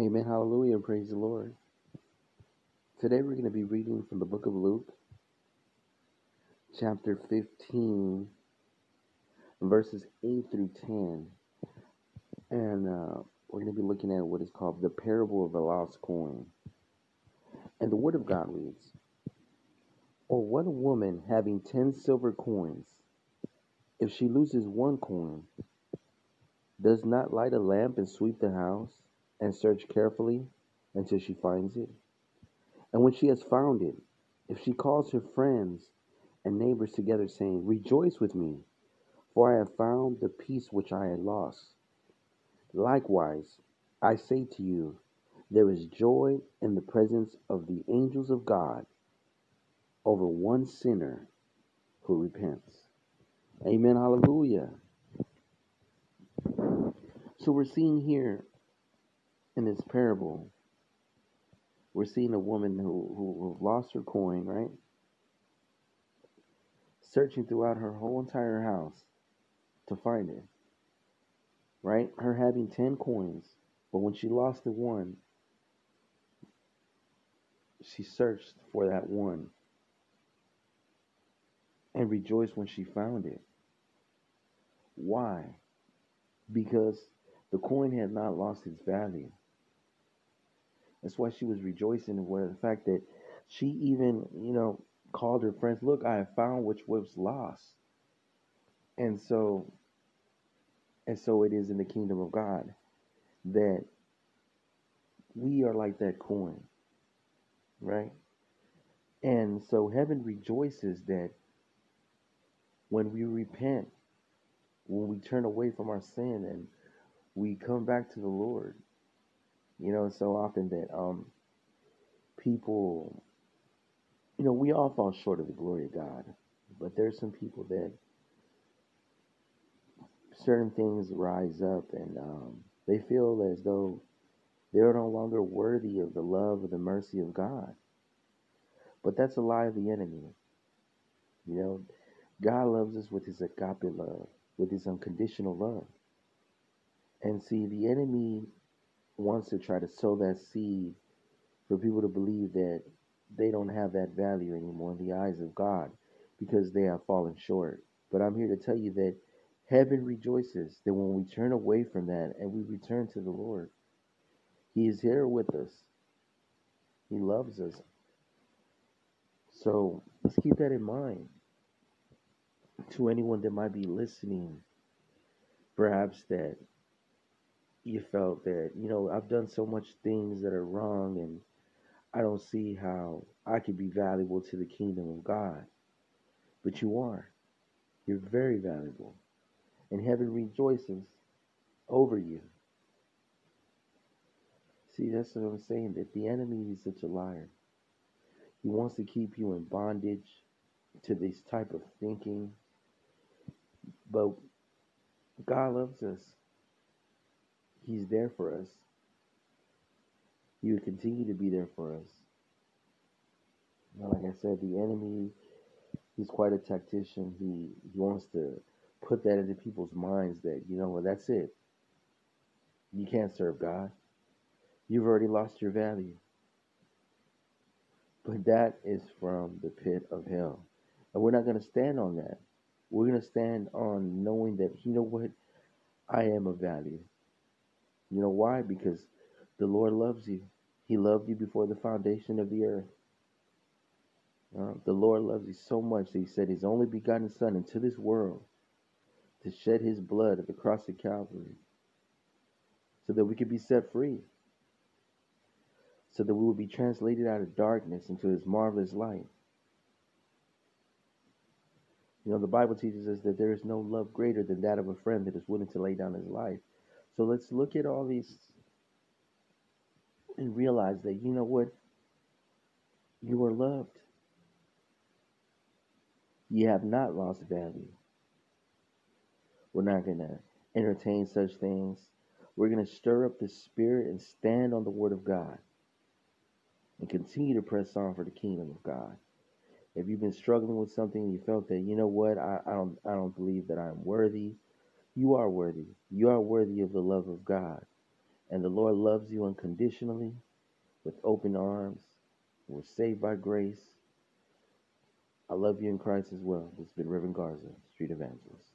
Amen. Hallelujah. Praise the Lord. Today we're going to be reading from the book of Luke, chapter 15, verses 8 through 10. And uh, we're going to be looking at what is called the parable of the lost coin. And the word of God reads Or what a woman having 10 silver coins, if she loses one coin, does not light a lamp and sweep the house and search carefully until she finds it? And when she has found it, if she calls her friends and neighbors together, saying, Rejoice with me, for I have found the piece which I had lost. Likewise, I say to you, there is joy in the presence of the angels of God over one sinner who repents. Amen. Hallelujah. So we're seeing here in this parable we're seeing a woman who, who, who lost her coin, right? Searching throughout her whole entire house to find it, right? Her having 10 coins, but when she lost the one, she searched for that one and rejoiced when she found it. Why? Because the coin had not lost its value. That's why she was rejoicing over the fact that she even, you know, called her friends, look, I have found which was lost. And so and so it is in the kingdom of God that we are like that coin. Right? And so heaven rejoices that when we repent, when we turn away from our sin and we come back to the Lord, you know, so often that um people you know, we all fall short of the glory of God. But there's some people that certain things rise up and um, they feel as though they're no longer worthy of the love or the mercy of God. But that's a lie of the enemy. You know, God loves us with his agape love, with his unconditional love. And see, the enemy wants to try to sow that seed for people to believe that they don't have that value anymore in the eyes of God because they have fallen short. But I'm here to tell you that heaven rejoices that when we turn away from that and we return to the Lord, He is here with us. He loves us. So let's keep that in mind. To anyone that might be listening, perhaps that you felt that, you know, I've done so much things that are wrong and I don't see how I could be valuable to the kingdom of God. But you are. You're very valuable. And heaven rejoices over you. See, that's what I'm saying, that the enemy is such a liar. He wants to keep you in bondage to this type of thinking. But God loves us. He's there for us. He will continue to be there for us. Now, like I said, the enemy, he's quite a tactician. He, he wants to put that into people's minds that, you know, well, that's it. You can't serve God. You've already lost your value. But that is from the pit of hell. And we're not going to stand on that. We're going to stand on knowing that, you know what? I am of value. You know why? Because the Lord loves you. He loved you before the foundation of the earth. Uh, the Lord loves you so much that He sent His only begotten Son into this world to shed His blood at the cross of Calvary so that we could be set free, so that we would be translated out of darkness into His marvelous light. You know, the Bible teaches us that there is no love greater than that of a friend that is willing to lay down his life. So let's look at all these and realize that, you know what? You are loved. You have not lost value. We're not going to entertain such things. We're going to stir up the spirit and stand on the word of God and continue to press on for the kingdom of God. If you've been struggling with something you felt that, you know what, I, I don't I don't believe that I'm worthy, you are worthy. You are worthy of the love of God. And the Lord loves you unconditionally with open arms. We're saved by grace. I love you in Christ as well. This has been Reverend Garza, Street Evangelist.